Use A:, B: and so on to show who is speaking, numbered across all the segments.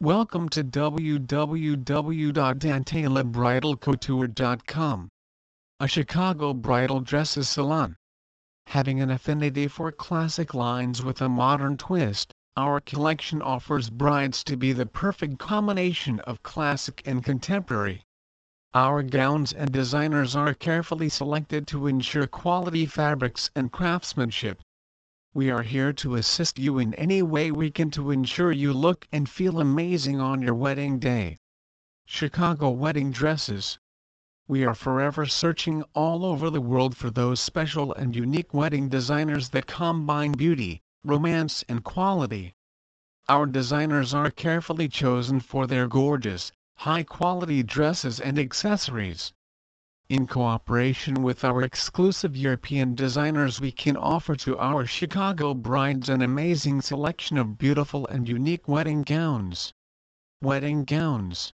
A: Welcome to www.dantelabridalcouture.com, a Chicago bridal dresses salon. Having an affinity for classic lines with a modern twist, our collection offers brides to be the perfect combination of classic and contemporary. Our gowns and designers are carefully selected to ensure quality fabrics and craftsmanship. We are here to assist you in any way we can to ensure you look and feel amazing on your wedding day. Chicago Wedding Dresses We are forever searching all over the world for those special and unique wedding designers that combine beauty, romance and quality. Our designers are carefully chosen for their gorgeous, high-quality dresses and accessories. In cooperation with our exclusive European designers we can offer to our Chicago brides an amazing selection of beautiful and unique wedding gowns. Wedding Gowns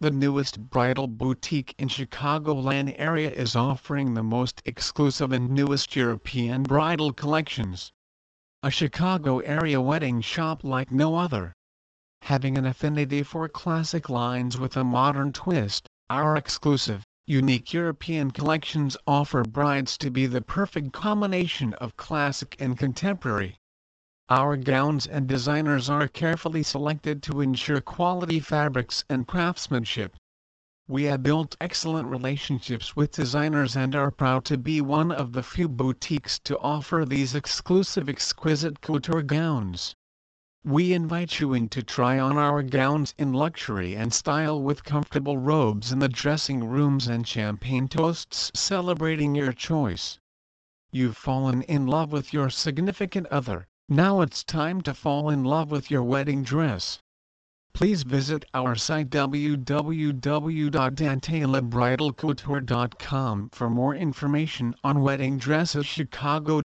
A: The newest bridal boutique in Chicagoland area is offering the most exclusive and newest European bridal collections. A Chicago area wedding shop like no other. Having an affinity for classic lines with a modern twist, our exclusive Unique European collections offer brides to be the perfect combination of classic and contemporary. Our gowns and designers are carefully selected to ensure quality fabrics and craftsmanship. We have built excellent relationships with designers and are proud to be one of the few boutiques to offer these exclusive exquisite couture gowns. We invite you in to try on our gowns in luxury and style with comfortable robes in the dressing rooms and champagne toasts celebrating your choice. You've fallen in love with your significant other, now it's time to fall in love with your wedding dress. Please visit our site www.dantelabridalcouture.com for more information on wedding dresses Chicago